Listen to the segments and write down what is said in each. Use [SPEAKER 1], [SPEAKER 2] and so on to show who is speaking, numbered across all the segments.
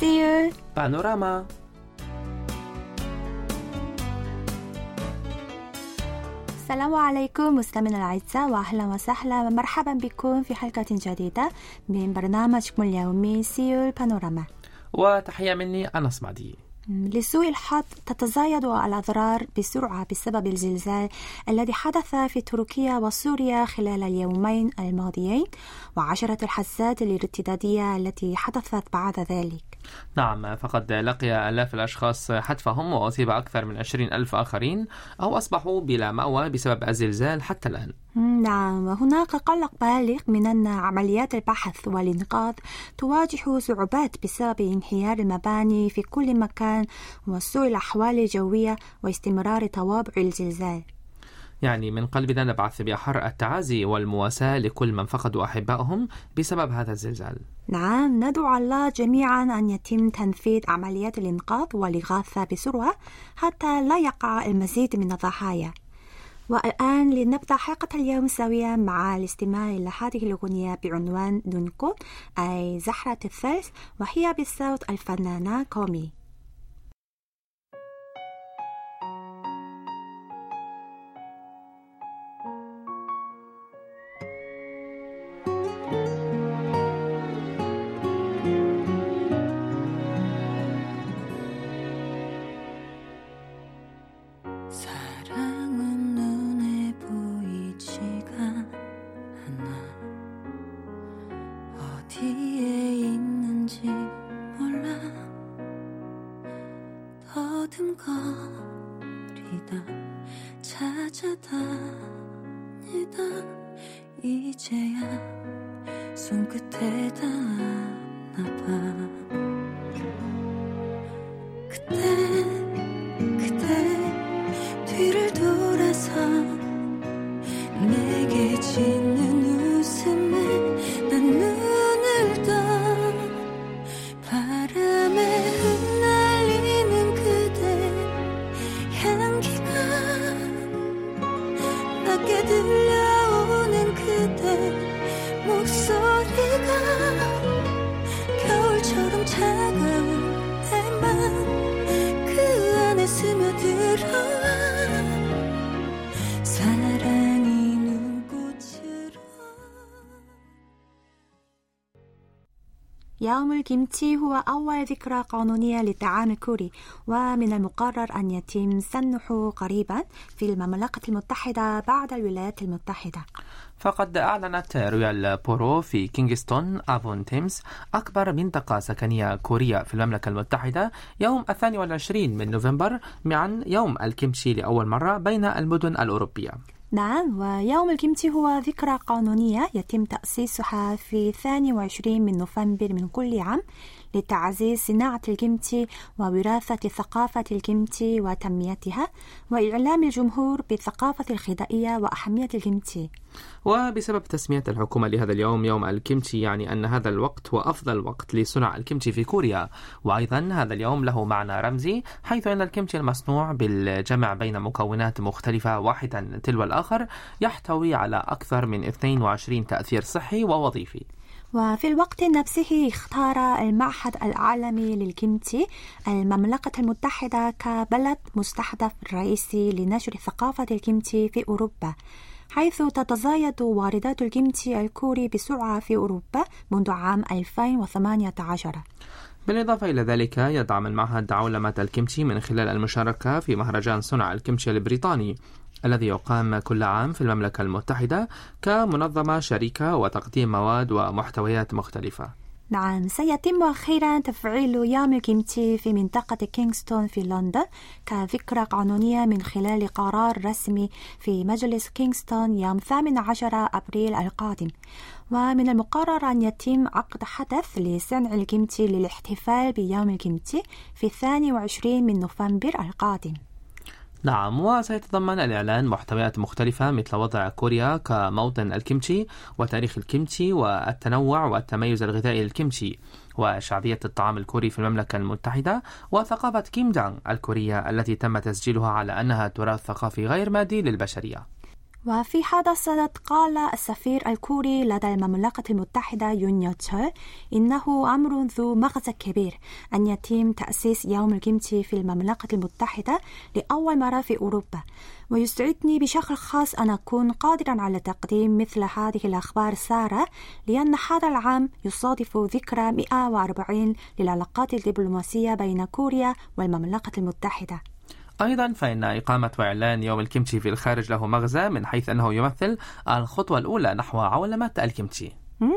[SPEAKER 1] سيول
[SPEAKER 2] بانوراما
[SPEAKER 1] السلام عليكم مستمعينا الأعزاء وأهلا وسهلا. ومرحبا بكم في حلقة جديدة من برنامجكم اليومي سيول بانوراما
[SPEAKER 2] وتحية مني أنس معدي
[SPEAKER 1] لسوء الحظ تتزايد الأضرار بسرعة بسبب الزلزال الذي حدث في تركيا وسوريا خلال اليومين الماضيين وعشرة الحسات الارتدادية التي حدثت بعد ذلك.
[SPEAKER 2] نعم فقد لقي آلاف الأشخاص حتفهم وأصيب أكثر من 20 ألف آخرين أو أصبحوا بلا مأوى بسبب الزلزال حتى الآن.
[SPEAKER 1] نعم وهناك قلق بالغ من أن عمليات البحث والإنقاذ تواجه صعوبات بسبب انهيار المباني في كل مكان وسوء الأحوال الجوية واستمرار توابع الزلزال.
[SPEAKER 2] يعني من قلبنا نبعث بأحر التعازي والمواساة لكل من فقدوا أحبائهم بسبب هذا الزلزال.
[SPEAKER 1] نعم ندعو الله جميعا أن يتم تنفيذ عمليات الإنقاذ والإغاثة بسرعة حتى لا يقع المزيد من الضحايا. والآن لنبدأ حلقة اليوم سويا مع الاستماع إلى هذه الأغنية بعنوان نونكو أي زهرة الثلج وهي بصوت الفنانة كومي.
[SPEAKER 3] 손끝에 닿았나봐. 그때 그대 뒤를 돌아서 내게 짓
[SPEAKER 1] يوم الكيمتشي هو أول ذكرى قانونية للطعام الكوري ومن المقرر أن يتم سنه قريبا في المملكة المتحدة بعد الولايات المتحدة.
[SPEAKER 2] فقد أعلنت رويال بورو في كينغستون أفون تيمز أكبر منطقة سكنية كورية في المملكة المتحدة يوم الثاني والعشرين من نوفمبر عن يوم الكيمتشي لأول مرة بين المدن الأوروبية.
[SPEAKER 1] نعم ويوم الكيمتشي هو ذكرى قانونية يتم تأسيسها في 22 من نوفمبر من كل عام. لتعزيز صناعة الكيمتشي ووراثة ثقافة الكيمتشي وتنميتها وإعلام الجمهور بالثقافة الغذائية وأهمية الكيمتشي
[SPEAKER 2] وبسبب تسمية الحكومة لهذا اليوم يوم الكيمتشي يعني أن هذا الوقت هو أفضل وقت لصنع الكيمتشي في كوريا. وأيضا هذا اليوم له معنى رمزي حيث أن الكيمتشي المصنوع بالجمع بين مكونات مختلفة واحدا تلو الآخر يحتوي على أكثر من 22 تأثير صحي ووظيفي.
[SPEAKER 1] وفي الوقت نفسه اختار المعهد العالمي للكيمتشي المملكة المتحدة كبلد مستهدف رئيسي لنشر ثقافة الكيمتشي في أوروبا حيث تتزايد واردات الكيمتشي الكوري بسرعة في أوروبا منذ عام 2018
[SPEAKER 2] بالإضافة إلى ذلك يدعم المعهد عولمة الكيمتشي من خلال المشاركة في مهرجان صنع الكيمتشي البريطاني. الذي يقام كل عام في المملكة المتحدة كمنظمة شريكة وتقديم مواد ومحتويات مختلفة.
[SPEAKER 1] نعم سيتم أخيرا تفعيل يوم الكيمتشي في منطقة كينغستون في لندن كذكرى قانونية من خلال قرار رسمي في مجلس كينغستون يوم 18 أبريل القادم. ومن المقرر أن يتم عقد حدث لصنع الكيمتشي للاحتفال بيوم الكيمتشي في 22 من نوفمبر القادم.
[SPEAKER 2] نعم وسيتضمن الإعلان محتويات مختلفة مثل وضع كوريا كموطن الكيمتشي وتاريخ الكيمتشي والتنوع والتميز الغذائي للكيمتشي وشعبية الطعام الكوري في المملكة المتحدة وثقافة كيم جانغ الكورية التي تم تسجيلها على أنها تراث ثقافي غير مادي للبشرية.
[SPEAKER 1] وفي هذا الصدد قال السفير الكوري لدى المملكة المتحدة يون يوتشل إنه أمر ذو مغزى كبير أن يتم تأسيس يوم الكيمتشي في المملكة المتحدة لأول مرة في أوروبا. ويسعدني بشكل خاص أن أكون قادرا على تقديم مثل هذه الأخبار السارة لأن هذا العام يصادف ذكرى 140 للعلاقات الدبلوماسية بين كوريا والمملكة المتحدة.
[SPEAKER 2] أيضا فإن إقامة وإعلان يوم الكيمتشي في الخارج له مغزى من حيث أنه يمثل الخطوة الأولى نحو عولمة الكيمتشي.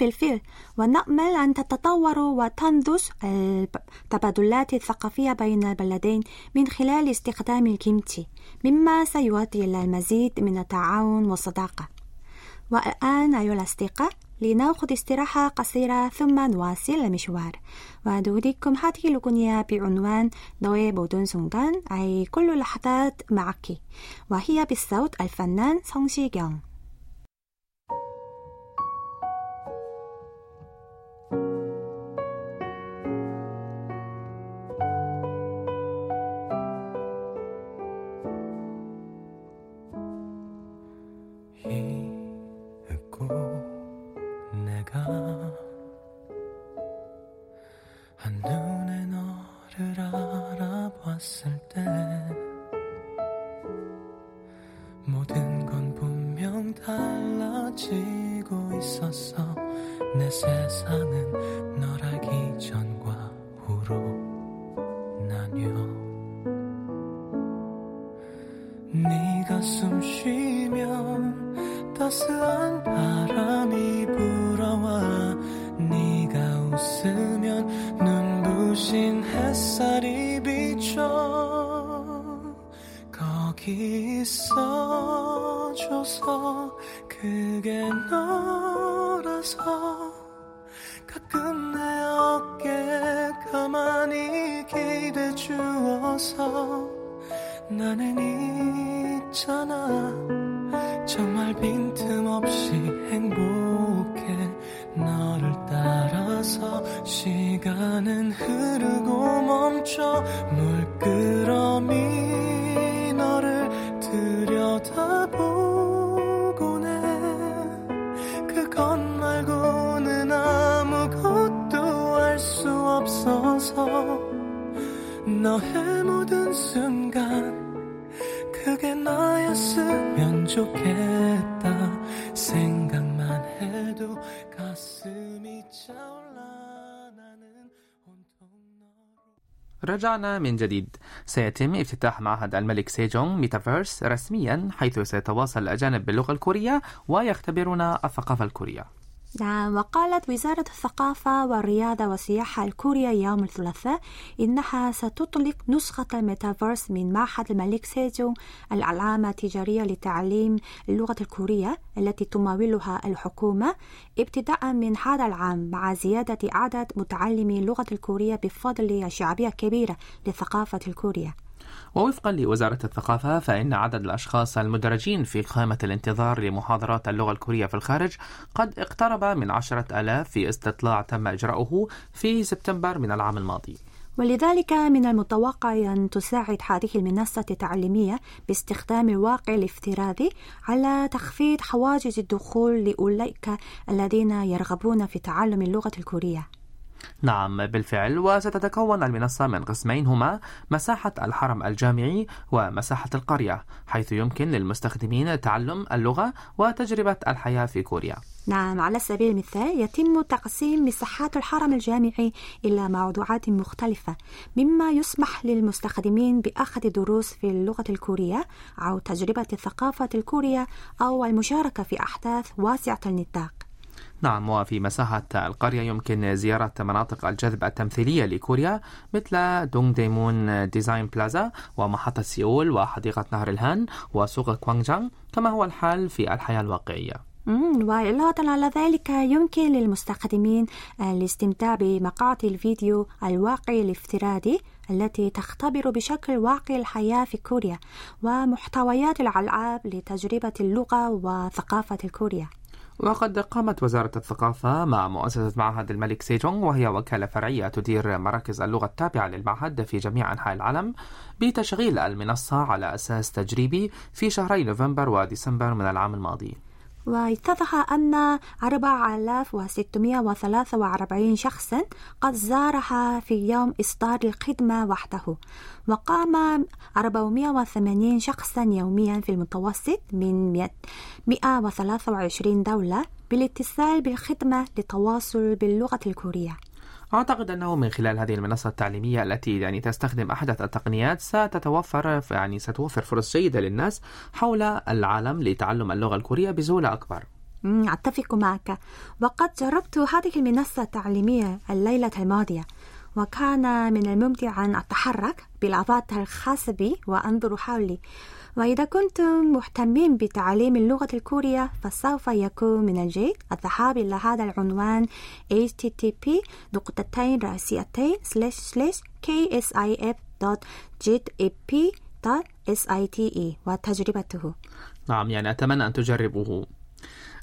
[SPEAKER 1] بالفعل. ونأمل أن تتطور وتنضج التبادلات الثقافية بين البلدين من خلال استخدام الكيمتشي مما سيؤدي إلى المزيد من التعاون والصداقة. والآن أيها الأصدقاء لنأخذ استراحة قصيرة ثم نواصل المشوار ونريكم هذه الأغنية بعنوان 너의 모든 순간 أي كل لحظات معك وهي بالصوت الفنان 성시경
[SPEAKER 4] 있었어. 내 세상은 널 알기 전과 후로 나뉘어. 네가 숨 쉬면 따스한 바람이 불어와. 네가 웃으면 눈부신 햇살이 비춰. 거기 있어줘서 그게 너 라서 가끔 내 어깨에 가만히 기대 주어서 나는 있잖아
[SPEAKER 2] رجعنا من جديد. سيتم افتتاح معهد الملك سيجونغ ميتافيرس رسميا حيث سيتواصل الأجانب باللغة الكورية ويختبرون الثقافة الكورية.
[SPEAKER 1] نعم وقالت وزارة الثقافة والرياضة والسياحة الكورية يوم الثلاثاء إنها ستطلق نسخة الميتافيرس من معهد الملك سيجونغ العلامة التجارية لتعليم اللغة الكورية التي تمولها الحكومة ابتداء من هذا العام مع زيادة عدد متعلمي اللغة الكورية بفضل الشعبية الكبيرة للثقافة الكورية.
[SPEAKER 2] ووفقا لوزارة الثقافة فإن عدد الأشخاص المدرجين في قائمة الانتظار لمحاضرات اللغة الكورية في الخارج قد اقترب من عشرة ألاف في استطلاع تم إجراؤه في سبتمبر من العام الماضي.
[SPEAKER 1] ولذلك من المتوقع أن تساعد هذه المنصة التعليمية باستخدام الواقع الافتراضي على تخفيض حواجز الدخول لأولئك الذين يرغبون في تعلم اللغة الكورية.
[SPEAKER 2] نعم بالفعل. وستتكون المنصة من قسمين هما مساحة الحرم الجامعي ومساحة القرية حيث يمكن للمستخدمين تعلم اللغة وتجربة الحياة في كوريا.
[SPEAKER 1] نعم على سبيل المثال يتم تقسيم مساحات الحرم الجامعي إلى موضوعات مختلفة مما يسمح للمستخدمين بأخذ دروس في اللغة الكورية أو تجربة الثقافة الكورية أو المشاركة في أحداث واسعة النطاق.
[SPEAKER 2] نعم وفي مساحة القرية يمكن زيارة مناطق الجذب التمثيلية لكوريا مثل دونغ ديمون ديزاين بلازا ومحطة سيول وحديقة نهر الهان وسوق كوانجانغ كما هو الحال في الحياة الواقعية.
[SPEAKER 1] وإضافة على ذلك يمكن للمستخدمين الاستمتاع بمقاطع الفيديو الواقعي الافتراضي التي تختبر بشكل واقعي الحياة في كوريا ومحتويات الألعاب لتجربة اللغة وثقافة الكوريا
[SPEAKER 2] وقد قامت وزارة الثقافة مع مؤسسة معهد الملك سيجونغ وهي وكالة فرعية تدير مراكز اللغة التابعة للمعهد في جميع أنحاء العالم بتشغيل المنصة على أساس تجريبي في شهري نوفمبر وديسمبر من العام الماضي.
[SPEAKER 1] واتضح أن 4643 شخصا قد زارها في يوم إصدار الخدمة وحده وقام 480 شخصا يوميا في المتوسط من 123 دولة بالاتصال بالخدمة للتواصل باللغة الكورية.
[SPEAKER 2] أعتقد أنه من خلال هذه المنصة التعليمية التي يعني تستخدم أحدث التقنيات ستتوفر يعني ستوفر فرص جيدة للناس حول العالم لتعلم اللغة الكورية بسهولة أكبر.
[SPEAKER 1] أتفق معك وقد جربت هذه المنصة التعليمية الليلة الماضية وكان من الممتع أن أتحرك بالأفاتار الخاص بي وأنظر حولي وإذا كنتم مهتمين بتعليم اللغة الكورية فسوف يكون من الجيد الذهاب إلى هذا العنوان http نقطتين رئيسيتين slash slash ksif.jip.site وتجربته.
[SPEAKER 2] نعم يعني أتمنى أن تجربوه.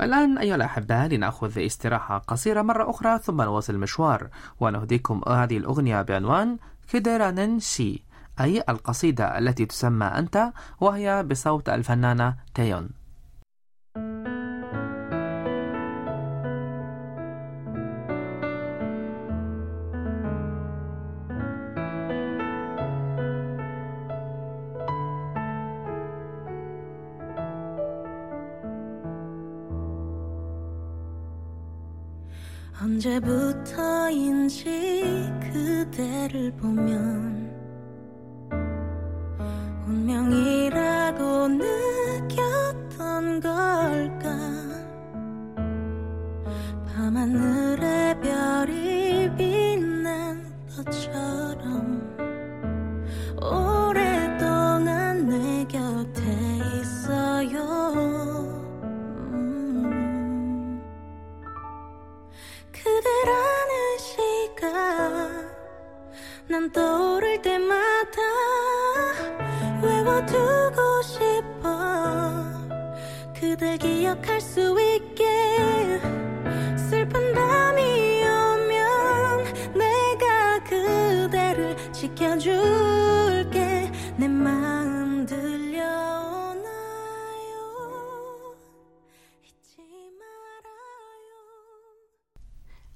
[SPEAKER 2] الآن أيها الأحباء لنأخذ استراحة قصيرة مرة أخرى ثم نواصل المشوار ونهديكم هذه الأغنية بعنوان كدرانن شي أي القصيدة التي تسمى أنت وهي بصوت الفنانة تيون
[SPEAKER 3] 언제부터인지 그대를 보면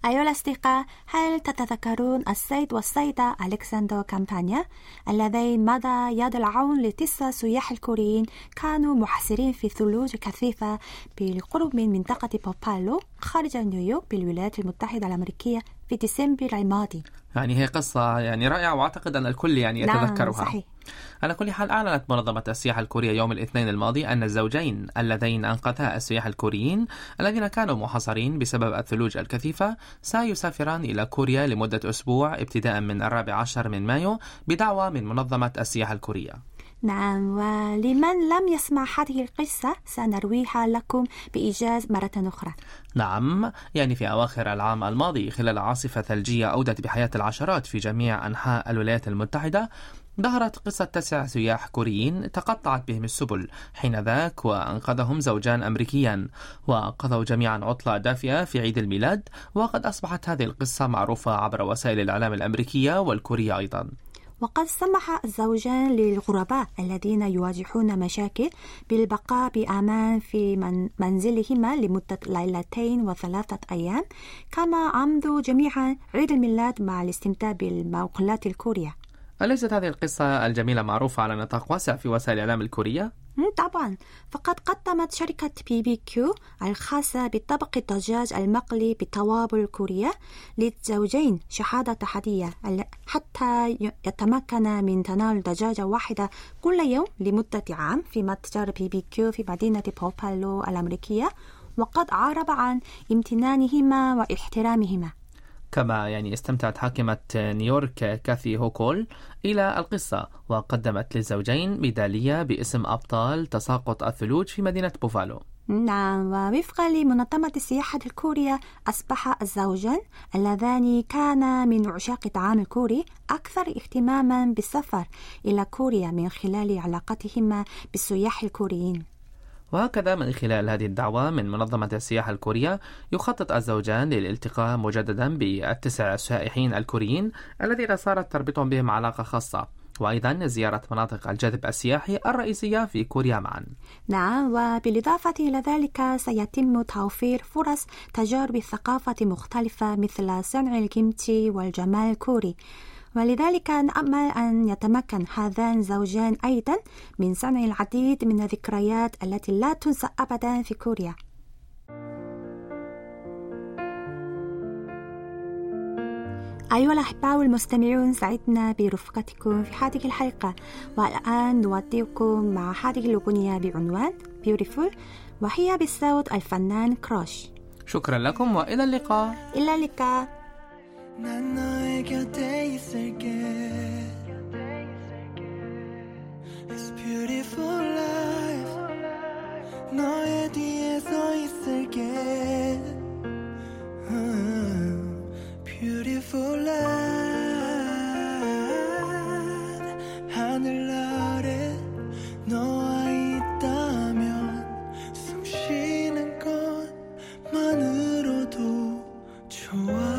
[SPEAKER 1] أيها الأصدقاء هل تتذكرون السيد والسيدة ألكسندر كامبانيا؟ اللذين مضى يد العون لتسع سياح الكوريين كانوا محاصرين في ثلوج كثيفة بالقرب من منطقة بوبالو خارج نيويورك بالولايات المتحدة الأمريكية في ديسمبر الماضي.
[SPEAKER 2] يعني هي قصة يعني رائعة وأعتقد أن الكل يعني
[SPEAKER 1] نعم
[SPEAKER 2] يتذكرها.
[SPEAKER 1] صحيح.
[SPEAKER 2] على كل حال أعلنت منظمة السياحة الكورية يوم الاثنين الماضي أن الزوجين اللذين أنقذا السياح الكوريين الذين كانوا محاصرين بسبب الثلوج الكثيفة سيسافران إلى كوريا لمدة أسبوع ابتداء من الرابع عشر من مايو بدعوة من منظمة السياحة الكورية.
[SPEAKER 1] نعم ولمن لم يسمع هذه القصة سنرويها لكم بإيجاز مرة أخرى.
[SPEAKER 2] نعم يعني في أواخر العام الماضي خلال عاصفة ثلجية أودت بحياة العشرات في جميع أنحاء الولايات المتحدة ظهرت قصة تسع سياح كوريين تقطعت بهم السبل حين ذاك وأنقذهم زوجان أمريكيان. وقضوا جميعا عطلة دافئة في عيد الميلاد وقد أصبحت هذه القصة معروفة عبر وسائل الإعلام الأمريكية والكورية أيضا.
[SPEAKER 1] وقد سمح الزوجان للغرباء الذين يواجهون مشاكل بالبقاء بأمان في من منزلهما لمدة ليلتين وثلاثة أيام كما أمضوا جميعا عيد الميلاد مع الاستمتاع بالمأكولات الكورية
[SPEAKER 2] أليست هذه القصة الجميلة معروفة على نطاق واسع في وسائل الإعلام الكورية؟
[SPEAKER 1] طبعا. فقد قدمت شركة بي بي كيو الخاصة بطبق الدجاج المقلي بالتوابل الكورية للزوجين شهادة ال- حتى يتمكن من تناول دجاجة واحدة كل يوم لمدة عام في متجر بي بي كيو في مدينة بوبالو الأمريكية وقد أعربا عن امتنانهما واحترامهما.
[SPEAKER 2] كما يعني استمتعت حاكمة نيويورك كاثي هوكول إلى القصة وقدمت للزوجين ميدالية باسم أبطال تساقط الثلوج في مدينة بوفالو.
[SPEAKER 1] نعم ووفقا لمنظمة السياحة الكورية أصبح الزوجان اللذان كانا من عشاق الطعام الكوري أكثر اهتماما بالسفر إلى كوريا من خلال علاقتهما بالسياح الكوريين.
[SPEAKER 2] وهكذا من خلال هذه الدعوة من منظمة السياحة الكورية يخطط الزوجان للالتقاء مجددا بالتسع سائحين الكوريين الذين صارت تربطهم بهم علاقة خاصة. وأيضا زيارة مناطق الجذب السياحي الرئيسية في كوريا معا.
[SPEAKER 1] نعم وبالإضافة إلى ذلك سيتم توفير فرص تجارب ثقافة مختلفة مثل صنع الكيمتشي والجمال الكوري. ولذلك نأمل أن يتمكن هذان الزوجان أيضا من صنع العديد من الذكريات التي لا تنسى أبدا في كوريا. أيها الأحباء المستمعون سعدنا برفقتكم في هذه الحلقة. والآن نودعكم مع هذه الأغنية بعنوان Beautiful وهي بصوت الفنان كروش.
[SPEAKER 2] شكرا لكم وإلى اللقاء.
[SPEAKER 1] إلى اللقاء.
[SPEAKER 4] 난 너의 곁에 있을게. It's beautiful life. 너의 뒤에 서 있을게. 음, Beautiful life 하늘 아래 너와 있다면 숨 쉬는 것만으로도 좋아